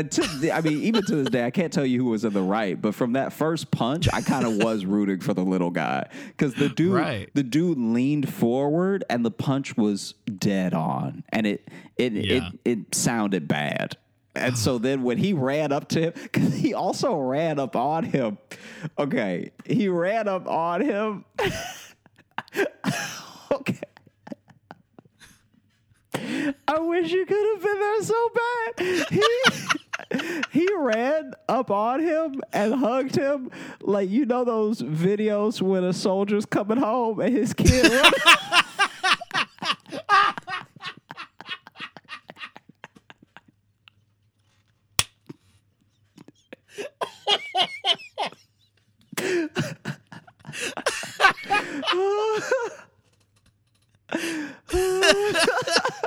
I mean, even to this day, I can't tell you who was in the right, but from that first punch, I kind of was rooting for the little guy because the dude, Right. the dude leaned forward and the punch was dead on, and it it Yeah. it it sounded bad. And so then when he ran up to him, because he also ran up on him. Okay, he ran up on him. okay. I wish you could have been there so bad. He he ran up on him and hugged him like you know those videos when a soldier's coming home and his kid.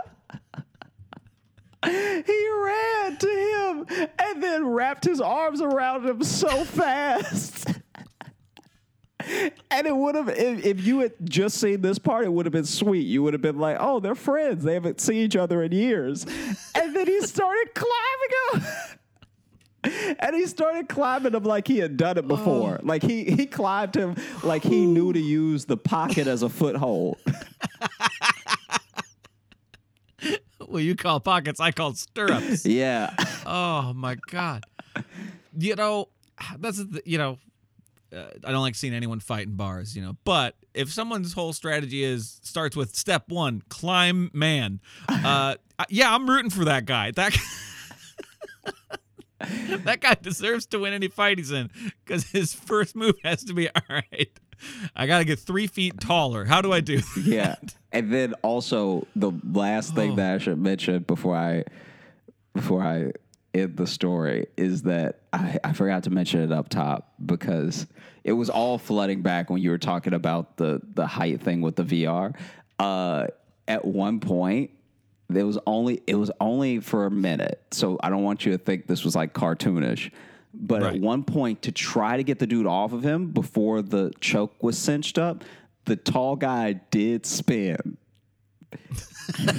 he ran to him and then wrapped his arms around him so fast. And it would have, if, if you had just seen this part, it would have been sweet. You would have been like, oh, they're friends. They haven't seen each other in years. And then he started climbing him. And he started climbing him like he had done it before. Oh. Like he, he climbed him like he knew to use the pocket as a foothold. well, you call pockets, I call stirrups. Yeah. Oh my god. You know, that's the, you know, uh, I don't like seeing anyone fight in bars, you know. But if someone's whole strategy is starts with step one, climb man, uh, yeah, I'm rooting for that guy. That that guy deserves to win any fight he's in because his first move has to be all right. I gotta get three feet taller. How do I do? that? yeah. And then also the last thing Oh. that I should mention before I before I end the story is that I, I forgot to mention it up top because it was all flooding back when you were talking about the the height thing with the VR. Uh, at one point, it was only it was only for a minute, so I don't want you to think this was like cartoonish. But at one point, to try to get the dude off of him before the choke was cinched up, the tall guy did spin.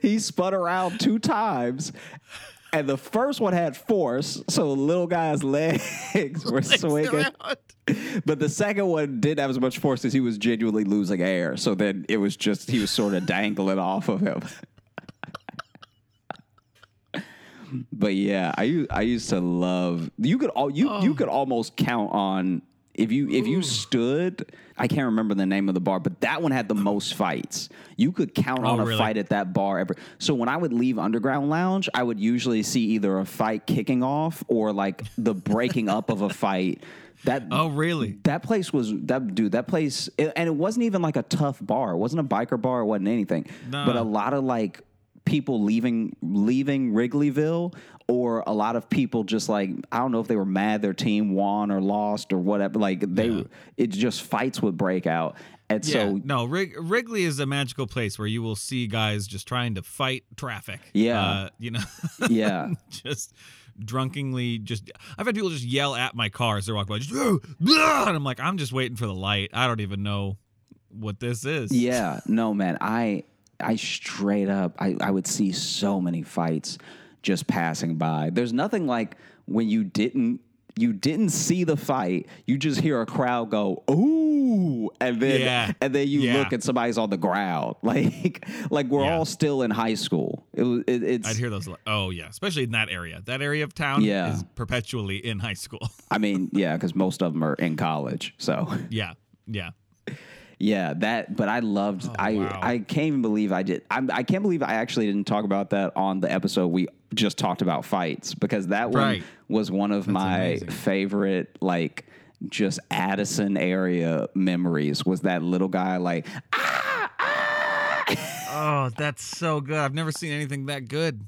he spun around two times. And the first one had force, so the little guy's legs were swinging. Around. But the second one didn't have as much force as he was genuinely losing air. So then it was just he was sort of dangling off of him. But yeah, I I used to love you could all you Oh. you could almost count on if you if you stood I can't remember the name of the bar, but that one had the most fights. You could count oh, on a Oh, really? fight at that bar ever. So when I would leave Underground Lounge, I would usually see either a fight kicking off or like the breaking up of a fight. That Oh, really? that place was that dude. That place, it- and it wasn't even like a tough bar. It wasn't a biker bar. It wasn't anything. No. But a lot of like people leaving leaving Wrigleyville, or a lot of people just like I don't know if they were mad their team won or lost or whatever. Like they, Yeah. it just fights would break out, and Yeah, so no, Wrig- Wrigley is a magical place where you will see guys just trying to fight traffic. Yeah. uh, you know, yeah. just drunkenly just. I've had people just yell at my car as they're walking by, just and I'm like, I'm just waiting for the light. I don't even know what this is. Yeah, no, man. I I straight up I, I would see so many fights just passing by. There's nothing like when you didn't you didn't see the fight, you just hear a crowd go, ooh, and then Yeah. and then you Yeah. look and somebody's on the ground. Like like we're Yeah. all still in high school. It it, it's I'd hear those. Oh yeah, especially in that area. That area of town Yeah. is perpetually in high school. I mean, yeah, because most of them are in college. So yeah, yeah. Yeah, that. But I loved. I Oh, wow. I can't even believe I did. I'm, I can't believe I actually didn't talk about that on the episode we just talked about fights because that one Right. was one of my amazing. favorite like just Addison area memories. Was that little guy like ah ah? Oh, that's so good. I've never seen anything that good.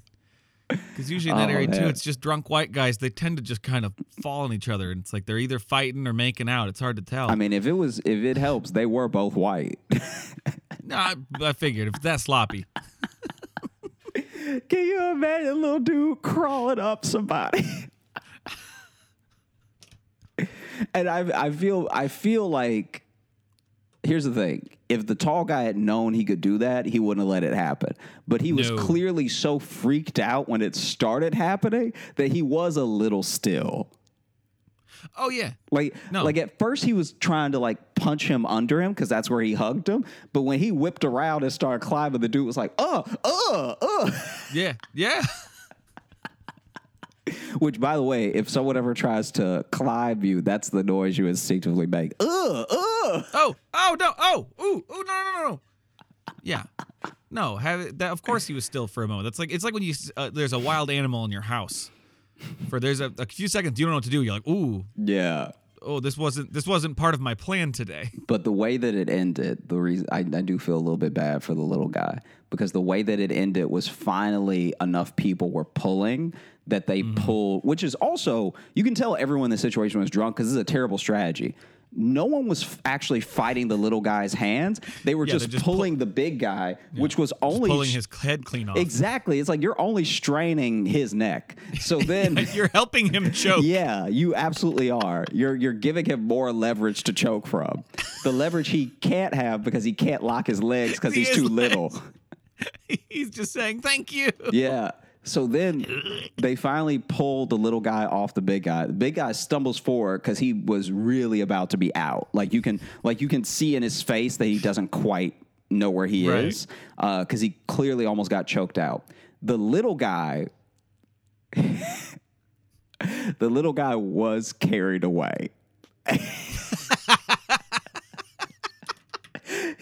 Because usually in that Oh, area too, it's just drunk white guys. They tend to just kind of fall on each other, and it's like they're either fighting or making out. It's hard to tell. I mean, if it was if it helps, they were both white. no, I, I figured if it's that sloppy, Can you imagine a little dude crawling up somebody? and I I feel I feel like here's the thing. If the tall guy had known he could do that, he wouldn't have let it happen. But he was No. clearly so freaked out when it started happening that he was a little still. oh yeah, Like, No. like at first he was trying to like punch him under him because that's where he hugged him. But when he whipped around and started climbing, the dude was like, "Uh, uh, uh." yeah, yeah. Which, by the way, if someone ever tries to climb you, that's the noise you instinctively make. Ugh, ugh. Oh, oh no, oh, ooh, ooh, no, no, no, no. Yeah, no. Have that. Of course, he was still for a moment. That's like it's like when you uh, there's a wild animal in your house. For there's a, a few seconds you don't know what to do. You're like, ooh, Yeah. oh, this wasn't this wasn't part of my plan today. But the way that it ended, the reason I, I do feel a little bit bad for the little guy because the way that it ended was finally enough people were pulling that they mm-hmm. pull, which is also you can tell everyone in the situation was drunk because this is a terrible strategy. No one was f- actually fighting the little guy's hands; they were Yeah, just, just pull- pulling the big guy, which was only Pulling sh- his head clean off. Exactly. It's like you're only straining his neck. So then You're helping him choke. Yeah, you absolutely are. You're you're giving him more leverage to choke from. The leverage he can't have because he can't lock his legs because he's too legs. little. He's just saying thank you. Yeah. So then they finally pull the little guy off the big guy. The big guy stumbles forward because he was really about to be out. Like you can like you can see in his face that he doesn't quite know where he Right. is uh, because he clearly almost got choked out. The little guy, the little guy was carried away.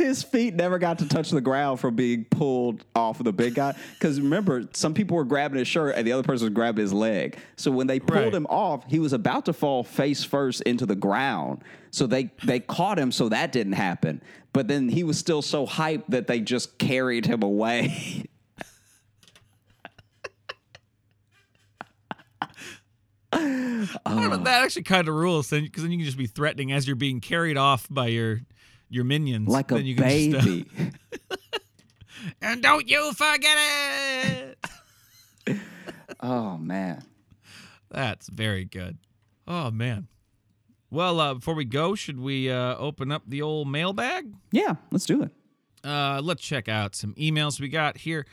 his feet never got to touch the ground from being pulled off of the big guy. Because remember, some people were grabbing his shirt and the other person was grabbing his leg. So when they pulled Right. him off, he was about to fall face first into the ground. So they they caught him, so that didn't happen. But then he was still so hyped that they just carried him away. But that actually kind of rules, because then you can just be threatening as you're being carried off by your your minions, like a Then you can just, uh, baby. and don't you forget it. oh man. That's very good. Oh man. Well, uh, before we go, should we uh, open up the old mailbag? Yeah, let's do it. Uh, let's check out some emails we got here.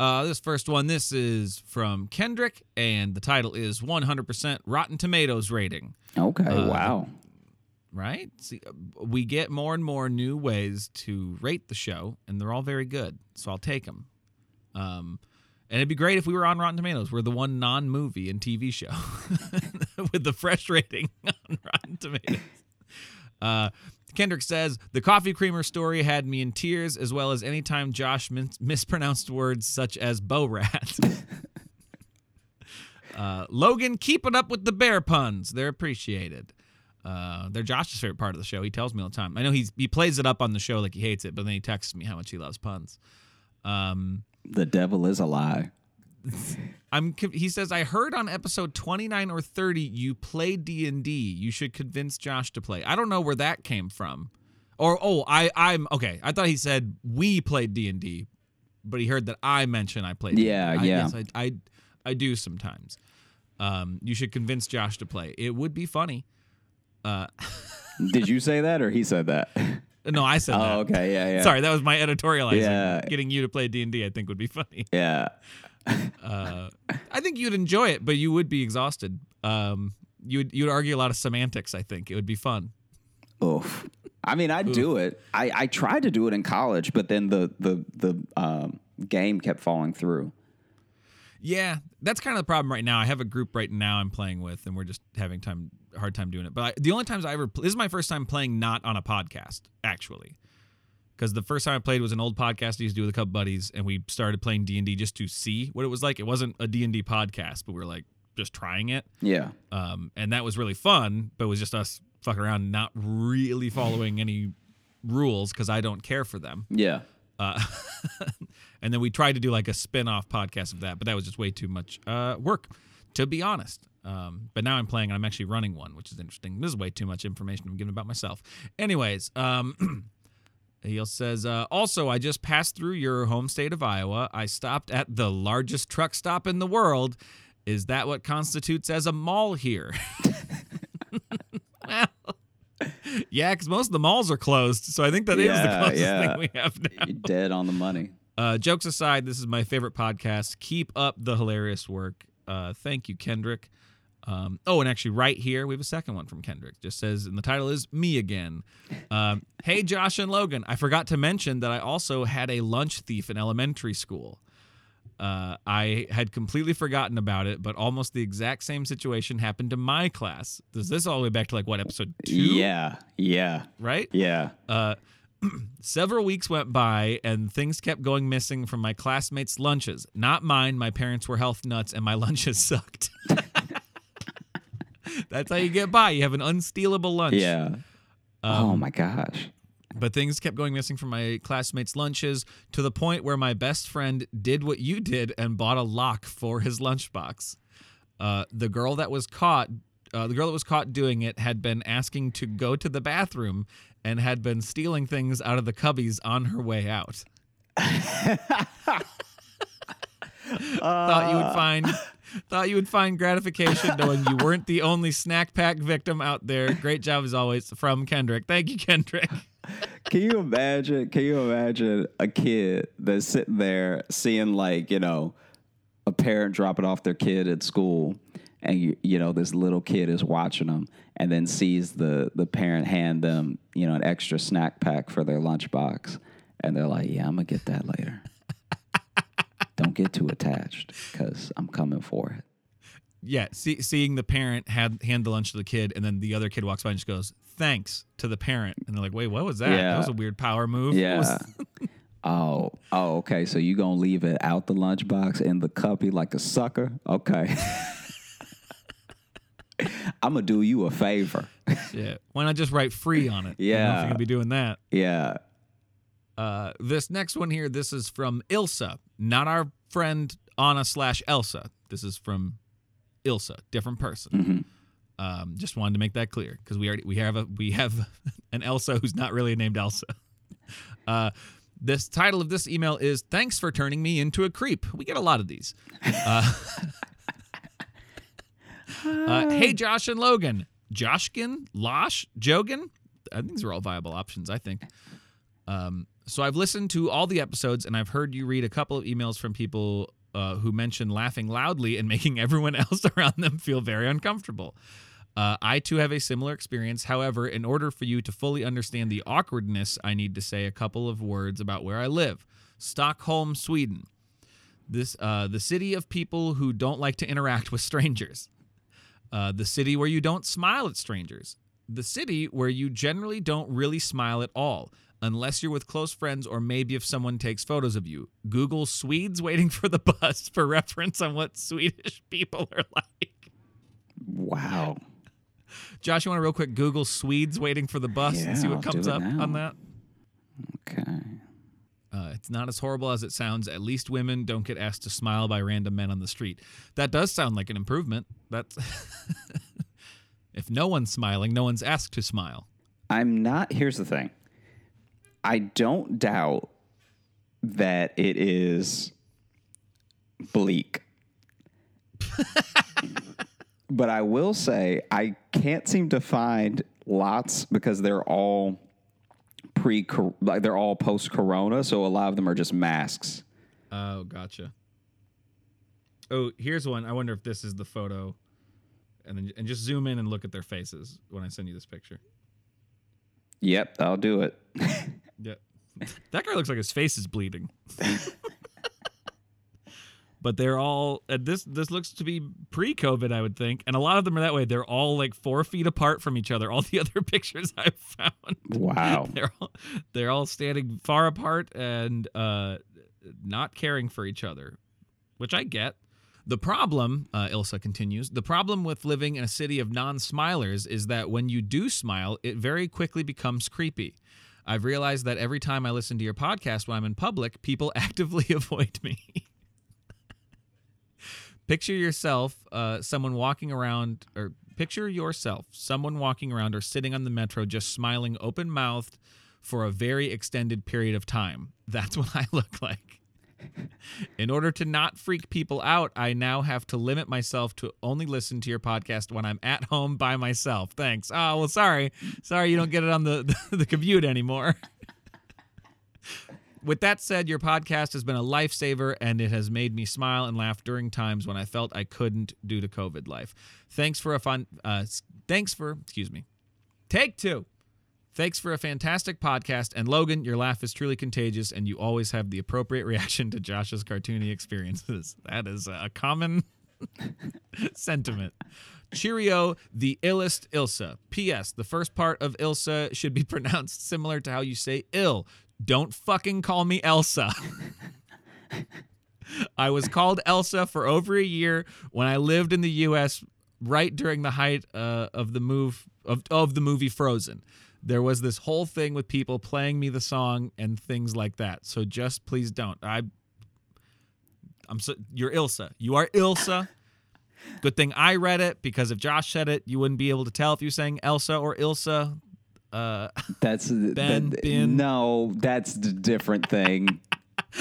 Uh, this first one, this is from Kendrick, and the title is 100% Rotten Tomatoes rating. Okay. Uh, wow. Right? See, uh, we get more and more new ways to rate the show, and they're all very good. So I'll take them. Um, and it'd be great if we were on Rotten Tomatoes. We're the one non-movie and TV show with the fresh rating on Rotten Tomatoes. Uh, Kendrick says the coffee creamer story had me in tears, as well as anytime Josh mis- mispronounced words such as bow rat. uh, Logan, keep it up with the bear puns. They're appreciated. Uh, they're Josh's favorite part of the show. He tells me all the time. I know he's he plays it up on the show like he hates it, but then he texts me how much he loves puns. Um, The devil is a lie. I'm. He says I heard on episode 29 or 30 you play D and D. You should convince Josh to play. I don't know where that came from. Or oh, I I'm okay. I thought he said we played D and D, but he heard that I mentioned I played. Yeah, D&D. I, yeah. Yes, I, I I do sometimes. Um, you should convince Josh to play. It would be funny. Uh, Did you say that or he said that? no, I said that. Oh, okay. Yeah, yeah. Sorry, that was my editorializing. Yeah. Getting you to play D and D, I think would be funny. Yeah. Uh, I think you'd enjoy it, but you would be exhausted. Um, you would you would argue a lot of semantics. I think it would be fun. Oof. I mean, I'd do it. I, I tried to do it in college, but then the the the um, game kept falling through. Yeah, that's kind of the problem right now. I have a group right now I'm playing with, and we're just having time hard time doing it. But I, the only times I ever this is my first time playing not on a podcast actually, because the first time I played was an old podcast I used to do with a couple buddies, and we started playing D and D just to see what it was like. It wasn't a D and D podcast, but we were like just trying it. Yeah. um, and that was really fun. But it was just us fucking around, not really following any rules because I don't care for them. Yeah. Uh, and then we tried to do like a spin-off podcast of that, but that was just way too much uh, work, to be honest. Um, but now I'm playing and I'm actually running one, which is interesting. This is way too much information I'm giving about myself. Anyways, um, he says, uh, also, I just passed through your home state of Iowa. I stopped at the largest truck stop in the world. Is that what constitutes as a mall here? well, yeah, because most of the malls are closed. So I think that is the closest yeah. thing we have now. You're dead on the money. Uh, jokes aside, this is my favorite podcast. Keep up the hilarious work. Uh, thank you, Kendrick. Um, oh, and actually, right here we have a second one from Kendrick. Just says, and the title is "Me Again." Um, hey, Josh and Logan. I forgot to mention that I also had a lunch thief in elementary school. Uh, I had completely forgotten about it, but almost the exact same situation happened to my class. Does this all the way back to like what episode two? Yeah. Yeah. right. Yeah. Uh, several weeks went by and things kept going missing from my classmates' lunches. Not mine. My parents were health nuts and my lunches sucked. That's how you get by. You have an unstealable lunch. Yeah. Um, oh my gosh. But things kept going missing from my classmates' lunches to the point where my best friend did what you did and bought a lock for his lunchbox. Uh, the girl that was caught, uh, the girl that was caught doing it, had been asking to go to the bathroom and had been stealing things out of the cubbies on her way out. thought you would find thought you would find gratification knowing you weren't the only snack pack victim out there. Great job as always from Kendrick. Thank you, Kendrick. Can you imagine? Can you imagine a kid that's sitting there seeing like you know a parent dropping off their kid at school, and you, you know this little kid is watching them, and then sees the the parent hand them you know an extra snack pack for their lunchbox, and they're like, "Yeah, I'm gonna get that later." Don't get too attached because I'm coming for it. Yeah, see, seeing the parent had hand the lunch to the kid, and then the other kid walks by and just goes, thanks to the parent, and they're like, "Wait, what was that? Yeah. That was a weird power move." Yeah. oh, oh, okay. So you gonna leave it out the lunchbox in the cuppy like a sucker? Okay. I'm gonna do you a favor. yeah. Why not just write free on it? You know, if Yeah. you're gonna be doing that. yeah. Uh, this next one here, this is from Ilsa, not our friend Anna slash Elsa. This is from Ilsa, different person. Um, just wanted to make that clear because we already we have a we have an Elsa who's not really named Elsa. Uh, this title of this email is "Thanks for turning me into a creep." We get a lot of these. Uh, uh, hey, Josh and Logan, Joshkin, Losh, Jogan. I think these are all viable options. I think. Um, so I've listened to all the episodes and I've heard you read a couple of emails from people uh, who mention laughing loudly and making everyone else around them feel very uncomfortable. Uh, I too have a similar experience. However, in order for you to fully understand the awkwardness, I need to say a couple of words about where I live Stockholm, Sweden. This, uh, the city of people who don't like to interact with strangers. Uh, the city where you don't smile at strangers. The city where you generally don't really smile at all, unless you're with close friends or maybe if someone takes photos of you. Google Swedes waiting for the bus for reference on what Swedish people are like. Wow. Josh, you want to real quick Google Swedes waiting for the bus and see what I'll comes up now. on that? Okay. Uh, it's not as horrible as it sounds. At least women don't get asked to smile by random men on the street. That does sound like an improvement. That's if no one's smiling, no one's asked to smile. I'm not. Here's the thing. I don't doubt that it is bleak. but I will say I can't seem to find lots because they're all pre like they're all post corona, so a lot of them are just masks. Oh, gotcha. Oh, here's one. I wonder if this is the photo, and then and just zoom in and look at their faces when I send you this picture. Yep, I'll do it. yep, that guy looks like his face is bleeding. but they're all and this this looks to be pre-COVID, I would think, and a lot of them are that way. They're all like four feet apart from each other. All the other pictures I've found, Wow. they're all they're all standing far apart and uh, not caring for each other, which I get. The problem, uh, Ilsa continues, the problem with living in a city of non smilers is that when you do smile, it very quickly becomes creepy. I've realized that every time I listen to your podcast when I'm in public, people actively avoid me. Picture yourself, uh, someone walking around, or picture yourself, someone walking around or sitting on the metro just smiling open mouthed for a very extended period of time. That's what I look like. In order to not freak people out, I now have to limit myself to only listen to your podcast when I'm at home by myself. Thanks. Oh, well, sorry. Sorry you don't get it on the, the, commute anymore. With that said, your podcast has been a lifesaver and it has made me smile and laugh during times when I felt I couldn't due to COVID life. Thanks for a fun, uh, thanks for, excuse me, take two. Thanks for a fantastic podcast. And Logan, your laugh is truly contagious, and you always have the appropriate reaction to Josh's cartoony experiences. That is a common sentiment. Cheerio, the illest Ilsa. P.S. The first part of Ilsa should be pronounced similar to how you say ill. Don't fucking call me Elsa. I was called Elsa for over a year when I lived in the U.S. right during the height uh, of the move of, of the movie Frozen. There was this whole thing with people playing me the song and things like that. So just please don't. I, I'm so you're Ilsa. You are Ilsa. Good thing I read it because if Josh said it, you wouldn't be able to tell if you sang Elsa or Ilsa. Uh, That's Ben, that, bin. no, that's a different thing.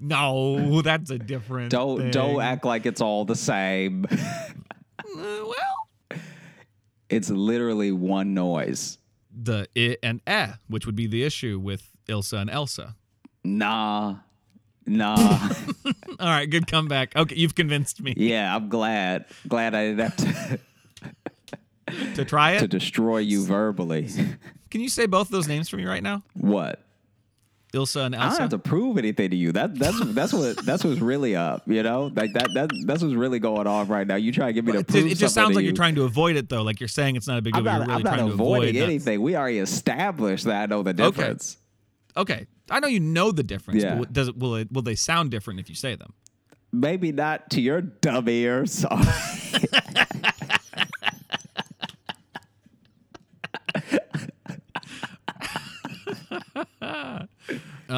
no, that's a different. don't thing. don't act like it's all the same. Uh, well, It's literally one noise. the i and eh, which would be the issue with Ilsa and Elsa. Nah, nah. All right, good comeback. Okay, you've convinced me yeah, I'm glad. Glad I didn't have to, to try it? to destroy you verbally. Can you say both of those names for me right now? what? Ilsa and I don't have to prove anything to you. That that's that's what that's what's really up. You know, like that that that's what's really going on right now. You try to get me to It, prove it just something sounds like you. you're trying to avoid it, though. Like you're saying it's not a big deal, I'm not, you're really I'm not trying to avoiding avoid that. anything. We already established that I know the difference. Okay, okay. I know you know the difference. Yeah. Does it will it will they sound different if you say them? Maybe not to your dumb ears.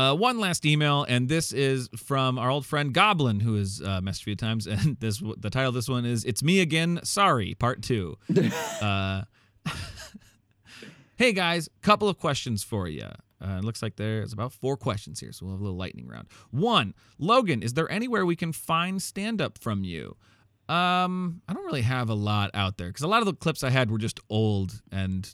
Uh, one last email, and this is from our old friend Goblin, who has uh, messaged a few times. And this, the title of this one is "It's Me Again." Sorry, Part Two. uh, hey guys, couple of questions for you. Uh, it looks like there's about four questions here, so we'll have a little lightning round. One, Logan, is there anywhere we can find stand up from you? Um, I don't really have a lot out there because a lot of the clips I had were just old and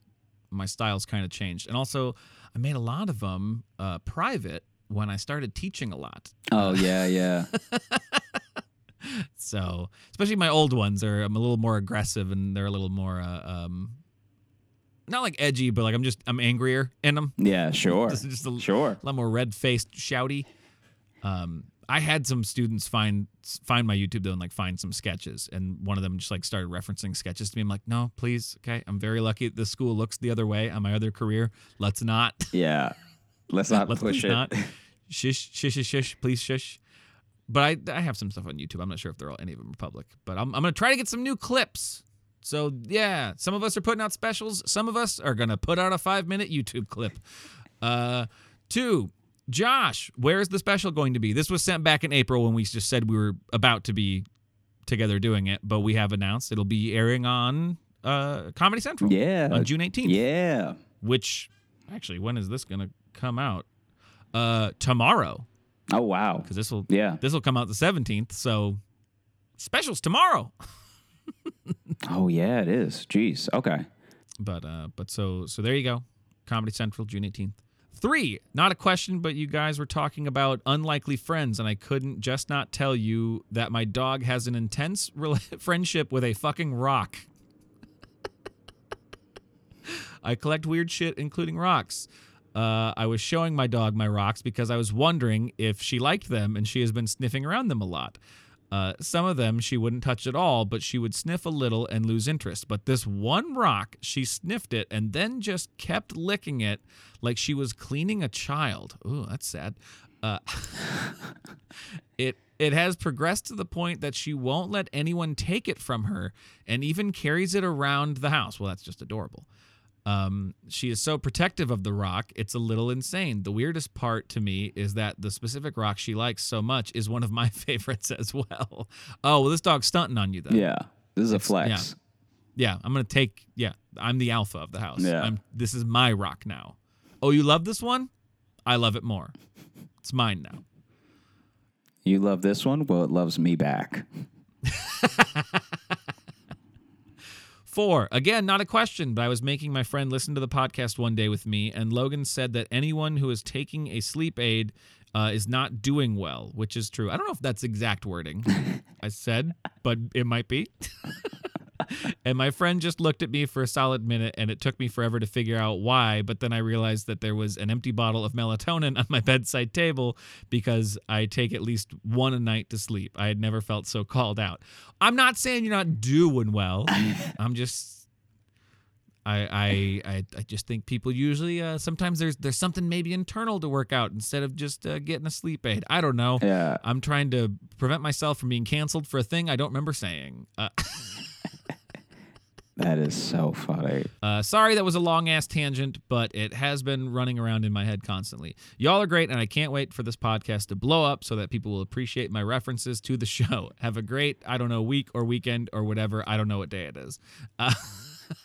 my style's kind of changed. And also, I made a lot of them uh, private when I started teaching a lot. oh yeah, yeah. So, especially my old ones are I'm a little more aggressive and they're a little more uh, um not like edgy, but like I'm just I'm angrier in them. Yeah, sure. Just, just a, Sure. a lot more red-faced, shouty. Um I had some students find find my YouTube though and like find some sketches, and one of them just like started referencing sketches to me. I'm like, no, please, okay. I'm very lucky The school looks the other way on my other career. Let's not. Yeah. Let's not Let's push it. not. Shish, shish, shish, shish, please shush. But I, I have some stuff on YouTube. I'm not sure if they're all, any of them are public. But I'm, I'm going to try to get some new clips. So, yeah, some of us are putting out specials. Some of us are going to put out a five minute YouTube clip. Uh, two, Josh, where is the special going to be? This was sent back in April when we just said we were about to be together doing it, but we have announced it'll be airing on uh, Comedy Central Yeah. on June 18th Yeah. which actually when is this gonna come out uh tomorrow Oh wow. because this will Yeah. this will come out the 17th so specials tomorrow Oh yeah, it is. Jeez. Okay. but uh but so so there you go comedy central june 18th three not a question but you guys were talking about unlikely friends and i couldn't just not tell you that my dog has an intense rela- friendship with a fucking rock I collect weird shit, including rocks. Uh, I was showing my dog my rocks because I was wondering if she liked them, and she has been sniffing around them a lot. Uh, some of them she wouldn't touch at all, but she would sniff a little and lose interest. But this one rock, she sniffed it and then just kept licking it like she was cleaning a child. Ooh, that's sad. Uh, it it has progressed to the point that she won't let anyone take it from her, and even carries it around the house. Well, that's just adorable. Um, she is so protective of the rock, it's a little insane. The weirdest part to me is that the specific rock she likes so much is one of my favorites as well. Oh, well, this dog's stunting on you though. Yeah. This is a flex. Yeah, I'm gonna take. Yeah, I'm the alpha of the house. Yeah. I'm. This is my rock now. Oh, you love this one? I love it more. It's mine now. You love this one? Well, it loves me back. Four, again, not a question, but I was making my friend listen to the podcast one day with me, and Logan said that anyone who is taking a sleep aid uh, is not doing well, which is true. I don't know if that's exact wording I said, but it might be. and my friend just looked at me for a solid minute, and it took me forever to figure out why. But then I realized that there was an empty bottle of melatonin on my bedside table because I take at least one a night to sleep. I had never felt so called out. I'm not saying you're not doing well. I'm just. I, I I I just think people usually uh, sometimes there's there's something maybe internal to work out instead of just uh, getting a sleep aid. I don't know. Yeah. I'm trying to prevent myself from being canceled for a thing I don't remember saying. Uh, That is so funny. Uh, sorry that was a long ass tangent, but it has been running around in my head constantly. Y'all are great, and I can't wait for this podcast to blow up so that people will appreciate my references to the show. Have a great, I don't know, week or weekend or whatever. I don't know what day it is. Uh,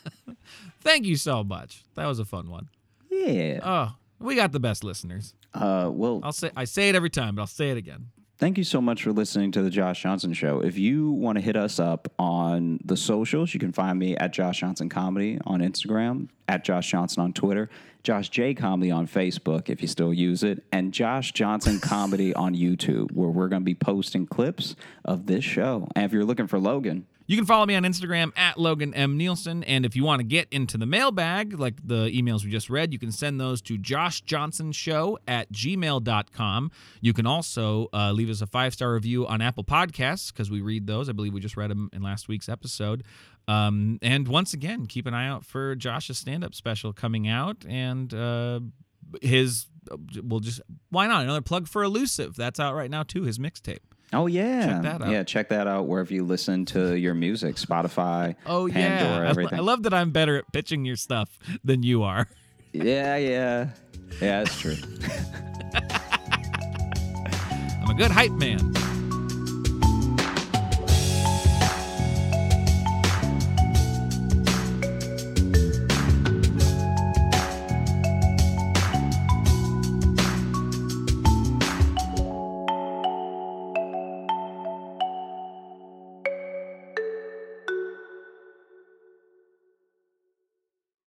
thank you so much. That was a fun one. Yeah. Oh, we got the best listeners. Uh, well, I'll say I say it every time, but I'll say it again. Thank you so much for listening to the Josh Johnson Show. If you want to hit us up on the socials, you can find me at Josh Johnson Comedy on Instagram, at Josh Johnson on Twitter, Josh J Comedy on Facebook if you still use it, and Josh Johnson Comedy on YouTube, where we're going to be posting clips of this show. And if you're looking for Logan, You can follow me on Instagram at Logan M. Nielsen. And if you want to get into the mailbag, like the emails we just read, you can send those to joshjohnsonshow at gmail.com. You can also uh, leave us a five star review on Apple Podcasts because we read those. I believe we just read them in last week's episode. Um, and once again, keep an eye out for Josh's stand up special coming out and uh, his, we'll just, why not? Another plug for Elusive. That's out right now, too, his mixtape. Oh yeah, Check that out. yeah. Check that out wherever you listen to your music, Spotify, Oh Pandora, yeah, I, everything. I love that I'm better at pitching your stuff than you are. yeah, yeah, yeah. That's true. I'm a good hype man.